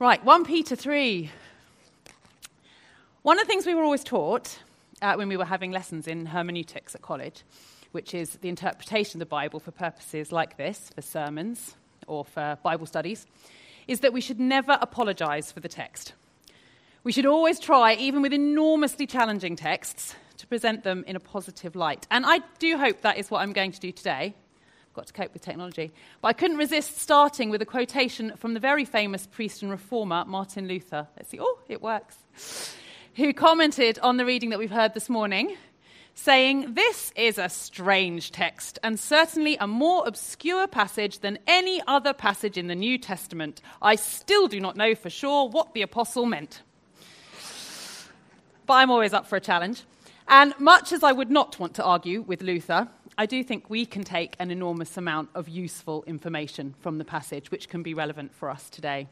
Right, 1 Peter 3. One of the things we were always taught uh, when we were having lessons in hermeneutics at college, which is the interpretation of the Bible for purposes like this, for sermons or for Bible studies, is that we should never apologize for the text. We should always try, even with enormously challenging texts, to present them in a positive light. And I do hope that is what I'm going to do today. Got to cope with technology. But I couldn't resist starting with a quotation from the very famous priest and reformer, Martin Luther. Let's see. Oh, it works. Who commented on the reading that we've heard this morning, saying, This is a strange text, and certainly a more obscure passage than any other passage in the New Testament. I still do not know for sure what the apostle meant. But I'm always up for a challenge. And much as I would not want to argue with Luther, I do think we can take an enormous amount of useful information from the passage, which can be relevant for us today.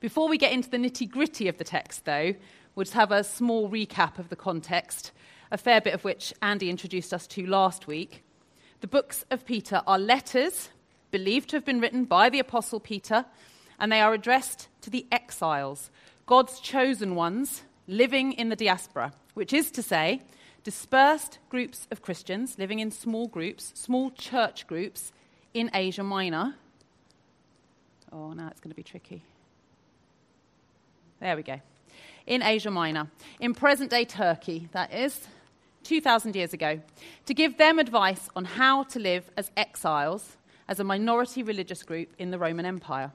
Before we get into the nitty gritty of the text, though, we'll just have a small recap of the context, a fair bit of which Andy introduced us to last week. The books of Peter are letters believed to have been written by the Apostle Peter, and they are addressed to the exiles, God's chosen ones living in the diaspora, which is to say, dispersed groups of Christians living in small groups, small church groups in Asia Minor. Oh, now it's going to be tricky. There we go. In Asia Minor, in present day Turkey, that is, 2,000 years ago, to give them advice on how to live as exiles, as a minority religious group in the Roman Empire.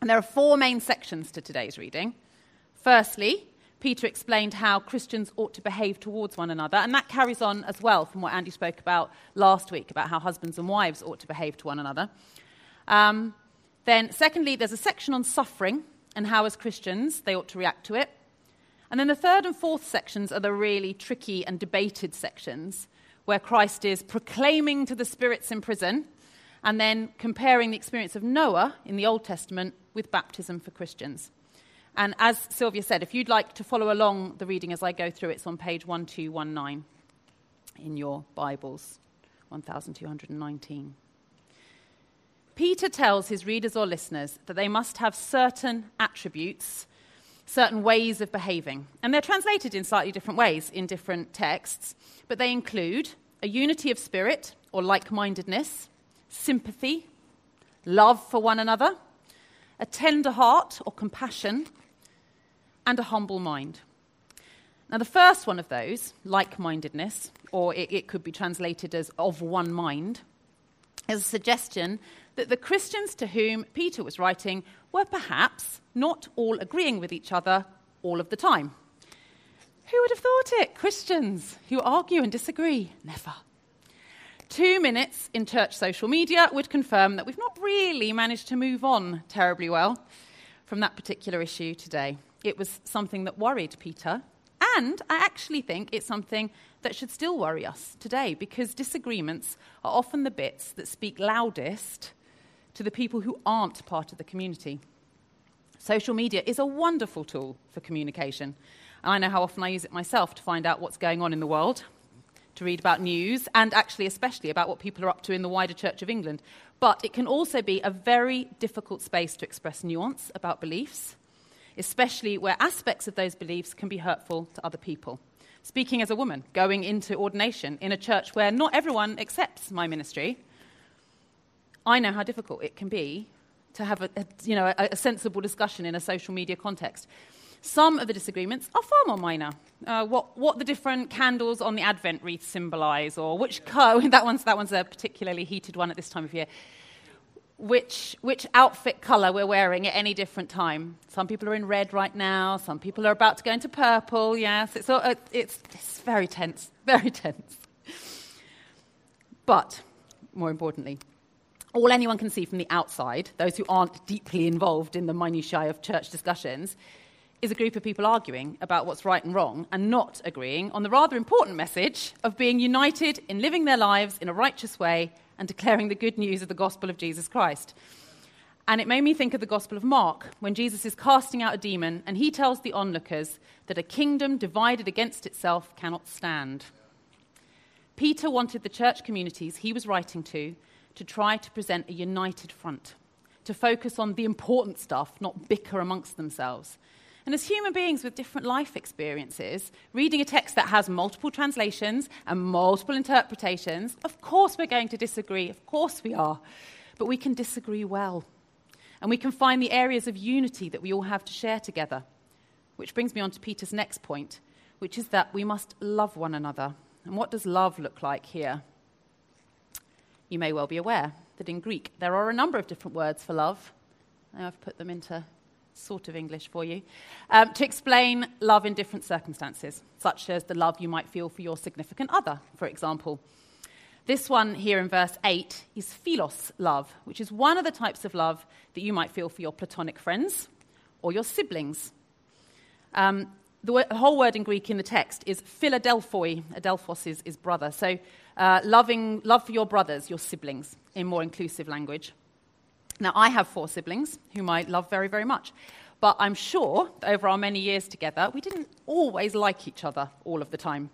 And there are four main sections to today's reading. Firstly, Peter explained how Christians ought to behave towards one another, and that carries on as well from what Andy spoke about last week about how husbands and wives ought to behave to one another. Um, then, secondly, there's a section on suffering and how, as Christians, they ought to react to it. And then the third and fourth sections are the really tricky and debated sections where Christ is proclaiming to the spirits in prison and then comparing the experience of Noah in the Old Testament with baptism for Christians. And as Sylvia said, if you'd like to follow along the reading as I go through, it's on page 1219 in your Bibles, 1219. Peter tells his readers or listeners that they must have certain attributes, certain ways of behaving. And they're translated in slightly different ways in different texts, but they include a unity of spirit or like mindedness, sympathy, love for one another, a tender heart or compassion, and a humble mind. Now, the first one of those, like mindedness, or it, it, could be translated as of one mind, is a suggestion that the Christians to whom Peter was writing were perhaps not all agreeing with each other all of the time. Who would have thought it? Christians who argue and disagree? Never. Two minutes in church social media would confirm that we've not really managed to move on terribly well from that particular issue today. It was something that worried Peter. And I actually think it's something that should still worry us today because disagreements are often the bits that speak loudest to the people who aren't part of the community. Social media is a wonderful tool for communication. And I know how often I use it myself to find out what's going on in the world, to read about news, and actually, especially, about what people are up to in the wider Church of England. But it can also be a very difficult space to express nuance about beliefs especially where aspects of those beliefs can be hurtful to other people. Speaking as a woman, going into ordination in a church where not everyone accepts my ministry, I know how difficult it can be to have a, a you know, a, a, sensible discussion in a social media context. Some of the disagreements are far more minor. Uh, what, what the different candles on the Advent wreath symbolize, or which co- that one's, that one's a particularly heated one at this time of year which, which outfit color we're wearing at any different time. Some people are in red right now, some people are about to go into purple, yes. It's, all, uh, it's, it's very tense, very tense. But, more importantly, all anyone can see from the outside, those who aren't deeply involved in the minutiae of church discussions, is a group of people arguing about what's right and wrong and not agreeing on the rather important message of being united in living their lives in a righteous way and declaring the good news of the gospel of Jesus Christ. And it made me think of the Gospel of Mark, when Jesus is casting out a demon and he tells the onlookers that a kingdom divided against itself cannot stand. Peter wanted the church communities he was writing to to try to present a united front, to focus on the important stuff, not bicker amongst themselves. And as human beings with different life experiences, reading a text that has multiple translations and multiple interpretations, of course we're going to disagree, of course we are. But we can disagree well. And we can find the areas of unity that we all have to share together. Which brings me on to Peter's next point, which is that we must love one another. And what does love look like here? You may well be aware that in Greek there are a number of different words for love. Now I've put them into sort of English for you, um, to explain love in different circumstances, such as the love you might feel for your significant other, for example. This one here in verse 8 is philos love, which is one of the types of love that you might feel for your platonic friends or your siblings. Um, the, the, whole word in Greek in the text is philadelphoi. Adelphos is, is brother. So, uh, loving, love for your brothers, your siblings, in more inclusive language. Now, I have four siblings whom I love very, very much. But I'm sure that over our many years together, we didn't always like each other all of the time.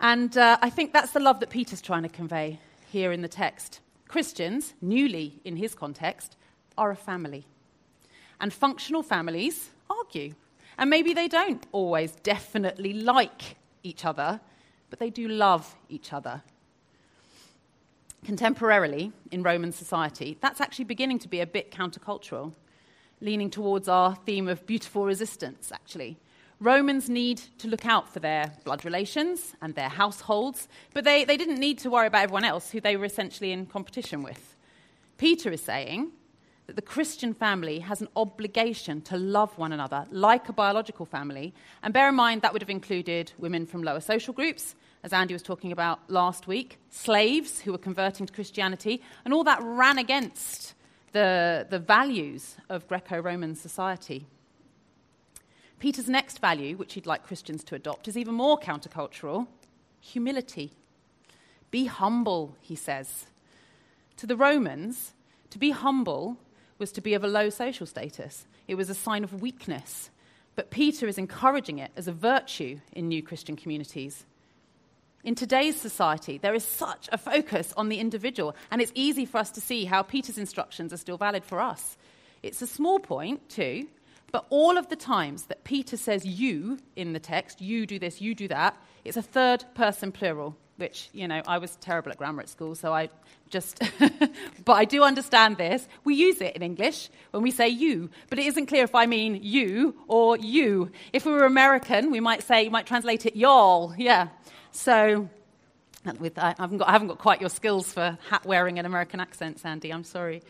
And uh, I think that's the love that Peter's trying to convey here in the text. Christians, newly in his context, are a family. And functional families argue. And maybe they don't always definitely like each other, but they do love each other contemporarily in Roman society, that's actually beginning to be a bit countercultural, leaning towards our theme of beautiful resistance, actually. Romans need to look out for their blood relations and their households, but they, they didn't need to worry about everyone else who they were essentially in competition with. Peter is saying that the Christian family has an obligation to love one another like a biological family. And bear in mind, that would have included women from lower social groups as Andy was talking about last week, slaves who were converting to Christianity, and all that ran against the, the values of Greco Roman society. Peter's next value, which he'd like Christians to adopt, is even more countercultural humility. Be humble, he says. To the Romans, to be humble was to be of a low social status, it was a sign of weakness. But Peter is encouraging it as a virtue in new Christian communities. In today's society, there is such a focus on the individual, and it's easy for us to see how Peter's instructions are still valid for us. It's a small point, too, but all of the times that Peter says you in the text, you do this, you do that, it's a third person plural, which, you know, I was terrible at grammar at school, so I just, but I do understand this. We use it in English when we say you, but it isn't clear if I mean you or you. If we were American, we might say, you might translate it y'all, yeah. So, with, I, haven't got, I haven't got quite your skills for hat wearing and American accents, Andy, I'm sorry.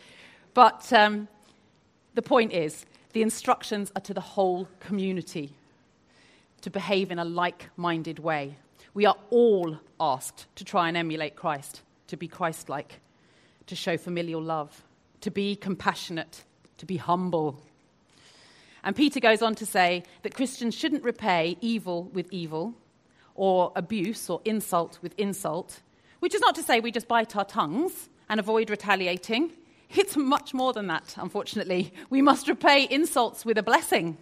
But um, the point is, the instructions are to the whole community to behave in a like minded way. We are all asked to try and emulate Christ, to be Christ like, to show familial love, to be compassionate, to be humble. And Peter goes on to say that Christians shouldn't repay evil with evil or abuse or insult with insult, which is not to say we just bite our tongues and avoid retaliating. It's much more than that, unfortunately. We must repay insults with a blessing.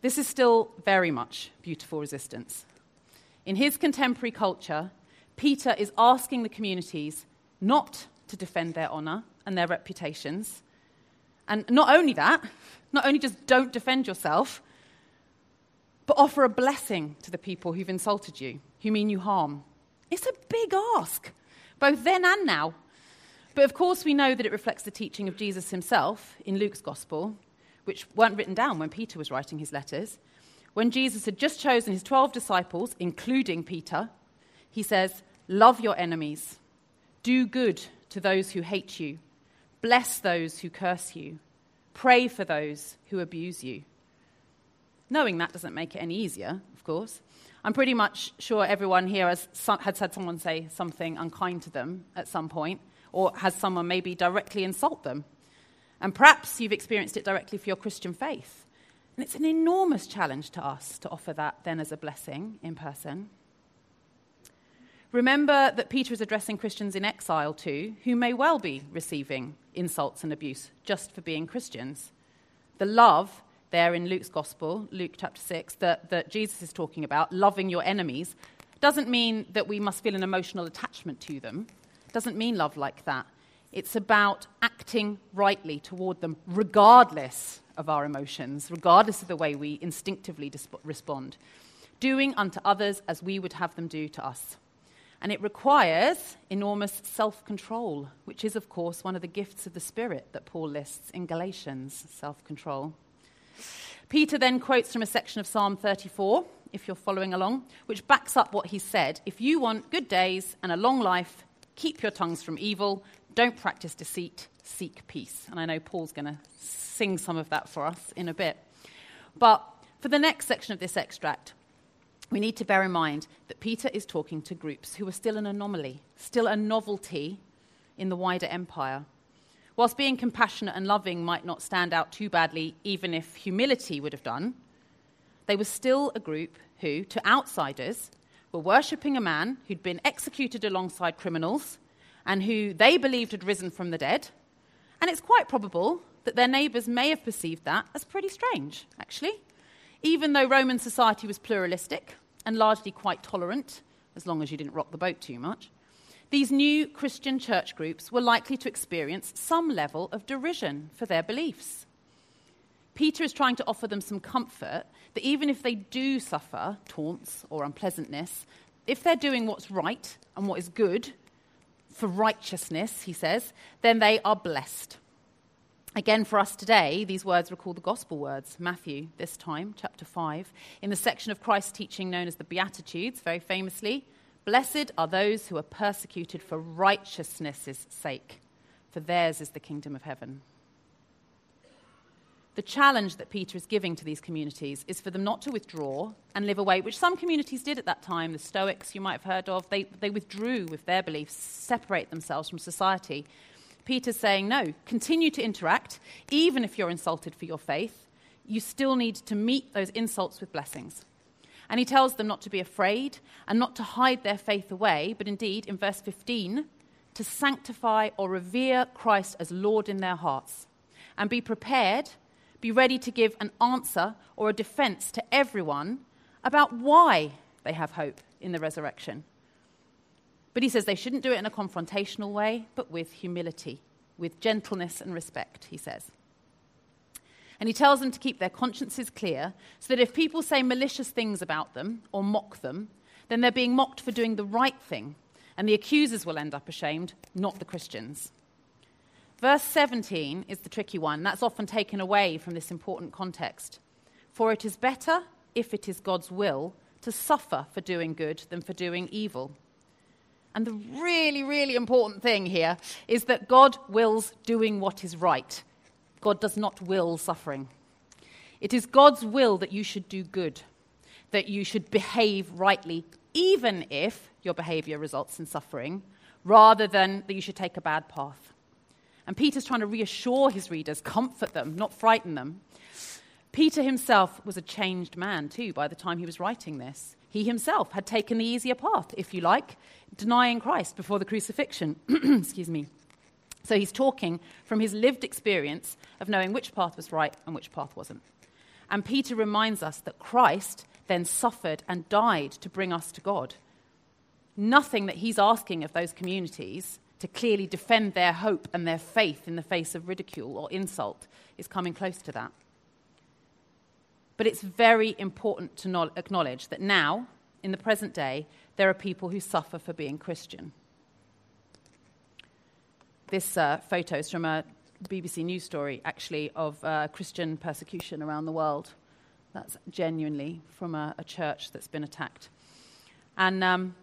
This is still very much beautiful resistance. In his contemporary culture, Peter is asking the communities not to defend their honor and their reputations. And not only that, not only just don't defend yourself, offer a blessing to the people who've insulted you, who mean you harm. It's a big ask, both then and now. But of course, we know that it reflects the teaching of Jesus himself in Luke's gospel, which weren't written down when Peter was writing his letters. When Jesus had just chosen his 12 disciples, including Peter, he says, Love your enemies, do good to those who hate you, bless those who curse you, pray for those who abuse you. Knowing that doesn't make it any easier, of course. I'm pretty much sure everyone here has, has had someone say something unkind to them at some point, or has someone maybe directly insult them. And perhaps you've experienced it directly for your Christian faith. And it's an enormous challenge to us to offer that then as a blessing in person. Remember that Peter is addressing Christians in exile too, who may well be receiving insults and abuse just for being Christians. The love there in Luke's Gospel, Luke chapter 6, that, that Jesus is talking about, loving your enemies, doesn't mean that we must feel an emotional attachment to them. Doesn't mean love like that. It's about acting rightly toward them, regardless of our emotions, regardless of the way we instinctively respond. Doing unto others as we would have them do to us. And it requires enormous self control, which is, of course, one of the gifts of the Spirit that Paul lists in Galatians self control. Peter then quotes from a section of Psalm 34, if you're following along, which backs up what he said. If you want good days and a long life, keep your tongues from evil, don't practice deceit, seek peace. And I know Paul's going to sing some of that for us in a bit. But for the next section of this extract, we need to bear in mind that Peter is talking to groups who are still an anomaly, still a novelty in the wider empire. Whilst being compassionate and loving might not stand out too badly, even if humility would have done, they were still a group who, to outsiders, were worshipping a man who'd been executed alongside criminals and who they believed had risen from the dead. And it's quite probable that their neighbours may have perceived that as pretty strange, actually. Even though Roman society was pluralistic and largely quite tolerant, as long as you didn't rock the boat too much, these new Christian church groups were likely to experience some level of derision for their beliefs. Peter is trying to offer them some comfort that even if they do suffer taunts or unpleasantness, if they're doing what's right and what is good for righteousness, he says, then they are blessed. Again, for us today, these words recall the gospel words, Matthew, this time, chapter 5, in the section of Christ's teaching known as the Beatitudes, very famously. Blessed are those who are persecuted for righteousness' sake, for theirs is the kingdom of heaven. The challenge that Peter is giving to these communities is for them not to withdraw and live away, which some communities did at that time. The Stoics, you might have heard of, they, they withdrew with their beliefs, separate themselves from society Peter's saying, no, continue to interact. Even if you're insulted for your faith, you still need to meet those insults with blessings. And he tells them not to be afraid and not to hide their faith away, but indeed, in verse 15, to sanctify or revere Christ as Lord in their hearts. And be prepared, be ready to give an answer or a defense to everyone about why they have hope in the resurrection. But he says they shouldn't do it in a confrontational way, but with humility, with gentleness and respect, he says. And he tells them to keep their consciences clear so that if people say malicious things about them or mock them, then they're being mocked for doing the right thing, and the accusers will end up ashamed, not the Christians. Verse 17 is the tricky one. That's often taken away from this important context. For it is better, if it is God's will, to suffer for doing good than for doing evil. And the really, really important thing here is that God wills doing what is right. God does not will suffering. It is God's will that you should do good, that you should behave rightly, even if your behavior results in suffering, rather than that you should take a bad path. And Peter's trying to reassure his readers, comfort them, not frighten them. Peter himself was a changed man, too, by the time he was writing this. He himself had taken the easier path, if you like, denying Christ before the crucifixion. Excuse me. So he's talking from his lived experience of knowing which path was right and which path wasn't. And Peter reminds us that Christ then suffered and died to bring us to God. Nothing that he's asking of those communities to clearly defend their hope and their faith in the face of ridicule or insult is coming close to that. But it's very important to acknowledge that now, in the present day, there are people who suffer for being Christian. This uh, photo is from a BBC News story, actually, of uh, Christian persecution around the world. That's genuinely from a, a church that's been attacked. And um,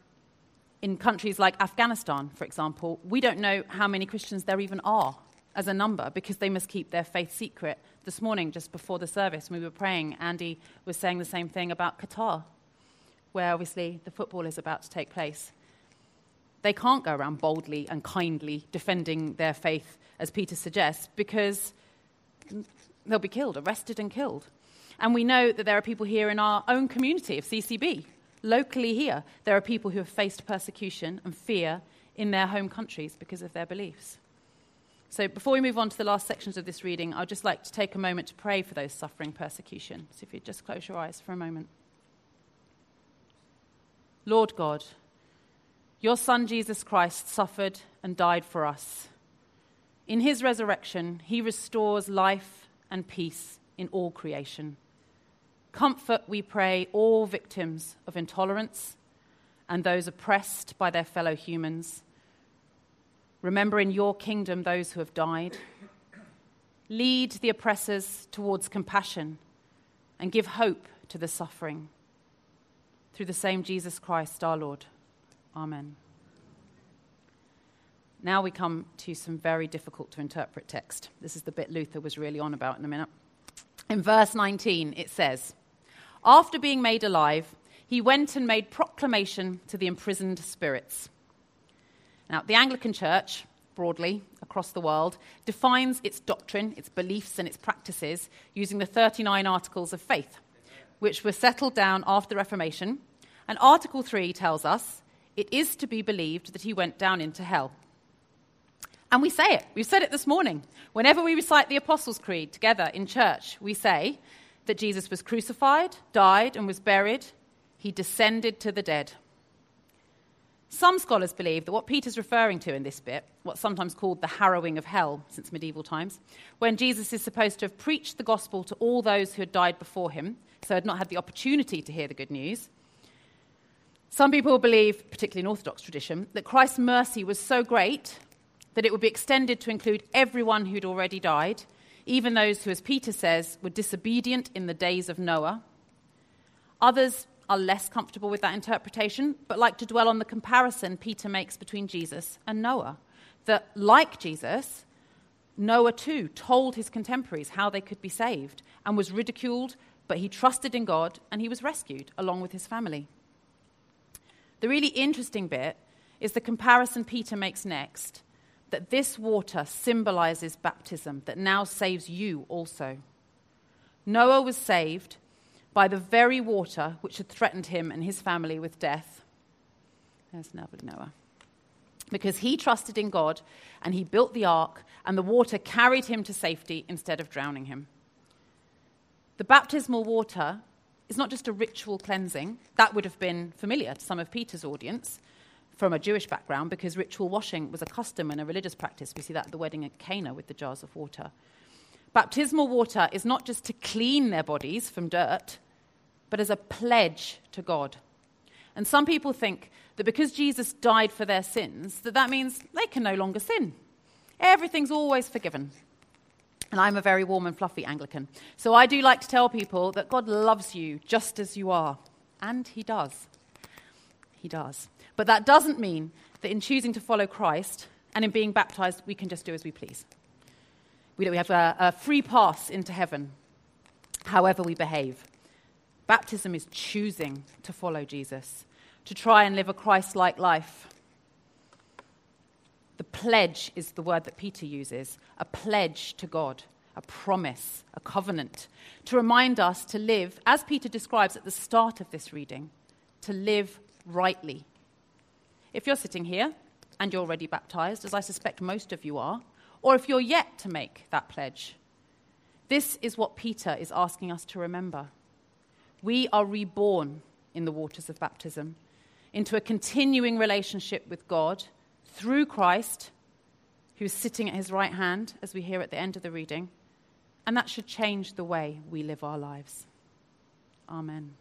in countries like Afghanistan, for example, we don't know how many Christians there even are as a number because they must keep their faith secret. This morning, just before the service, when we were praying, Andy was saying the same thing about Qatar, where obviously the football is about to take place. They can't go around boldly and kindly defending their faith, as Peter suggests, because they'll be killed, arrested and killed. And we know that there are people here in our own community of CCB, locally here. There are people who have faced persecution and fear in their home countries because of their beliefs. So, before we move on to the last sections of this reading, I'd just like to take a moment to pray for those suffering persecution. So, if you'd just close your eyes for a moment. Lord God, your Son Jesus Christ suffered and died for us. In his resurrection, he restores life and peace in all creation. Comfort, we pray, all victims of intolerance and those oppressed by their fellow humans. Remember in your kingdom those who have died. Lead the oppressors towards compassion and give hope to the suffering. Through the same Jesus Christ our Lord. Amen. Now we come to some very difficult to interpret text. This is the bit Luther was really on about in a minute. In verse 19, it says, After being made alive, he went and made proclamation to the imprisoned spirits. Now, the Anglican Church, broadly across the world, defines its doctrine, its beliefs, and its practices using the 39 Articles of Faith, which were settled down after the Reformation. And Article 3 tells us it is to be believed that he went down into hell. And we say it. We've said it this morning. Whenever we recite the Apostles' Creed together in church, we say that Jesus was crucified, died, and was buried. He descended to the dead. Some scholars believe that what Peter's referring to in this bit, what's sometimes called the harrowing of hell since medieval times, when Jesus is supposed to have preached the gospel to all those who had died before him, so had not had the opportunity to hear the good news. Some people believe, particularly in Orthodox tradition, that Christ's mercy was so great that it would be extended to include everyone who'd already died, even those who, as Peter says, were disobedient in the days of Noah. Others are less comfortable with that interpretation, but like to dwell on the comparison Peter makes between Jesus and Noah. That, like Jesus, Noah too told his contemporaries how they could be saved and was ridiculed, but he trusted in God and he was rescued along with his family. The really interesting bit is the comparison Peter makes next that this water symbolizes baptism that now saves you also. Noah was saved by the very water which had threatened him and his family with death. There's Noah. Because he trusted in God and he built the ark, and the water carried him to safety instead of drowning him. The baptismal water is not just a ritual cleansing, that would have been familiar to some of Peter's audience from a Jewish background because ritual washing was a custom and a religious practice. We see that at the wedding at Cana with the jars of water. Baptismal water is not just to clean their bodies from dirt, but as a pledge to God. And some people think that because Jesus died for their sins, that that means they can no longer sin. Everything's always forgiven. And I'm a very warm and fluffy Anglican. So I do like to tell people that God loves you just as you are. And He does. He does. But that doesn't mean that in choosing to follow Christ and in being baptized, we can just do as we please. We, we have a, a free pass into heaven, however we behave. Baptism is choosing to follow Jesus, to try and live a Christ like life. The pledge is the word that Peter uses a pledge to God, a promise, a covenant, to remind us to live, as Peter describes at the start of this reading, to live rightly if you're sitting here and you're already baptized, as I suspect most of you are, or if you're yet to make that pledge, this is what Peter is asking us to remember. We are reborn in the waters of baptism into a continuing relationship with God through Christ, who's sitting at his right hand, as we hear at the end of the reading, and that should change the way we live our lives. Amen.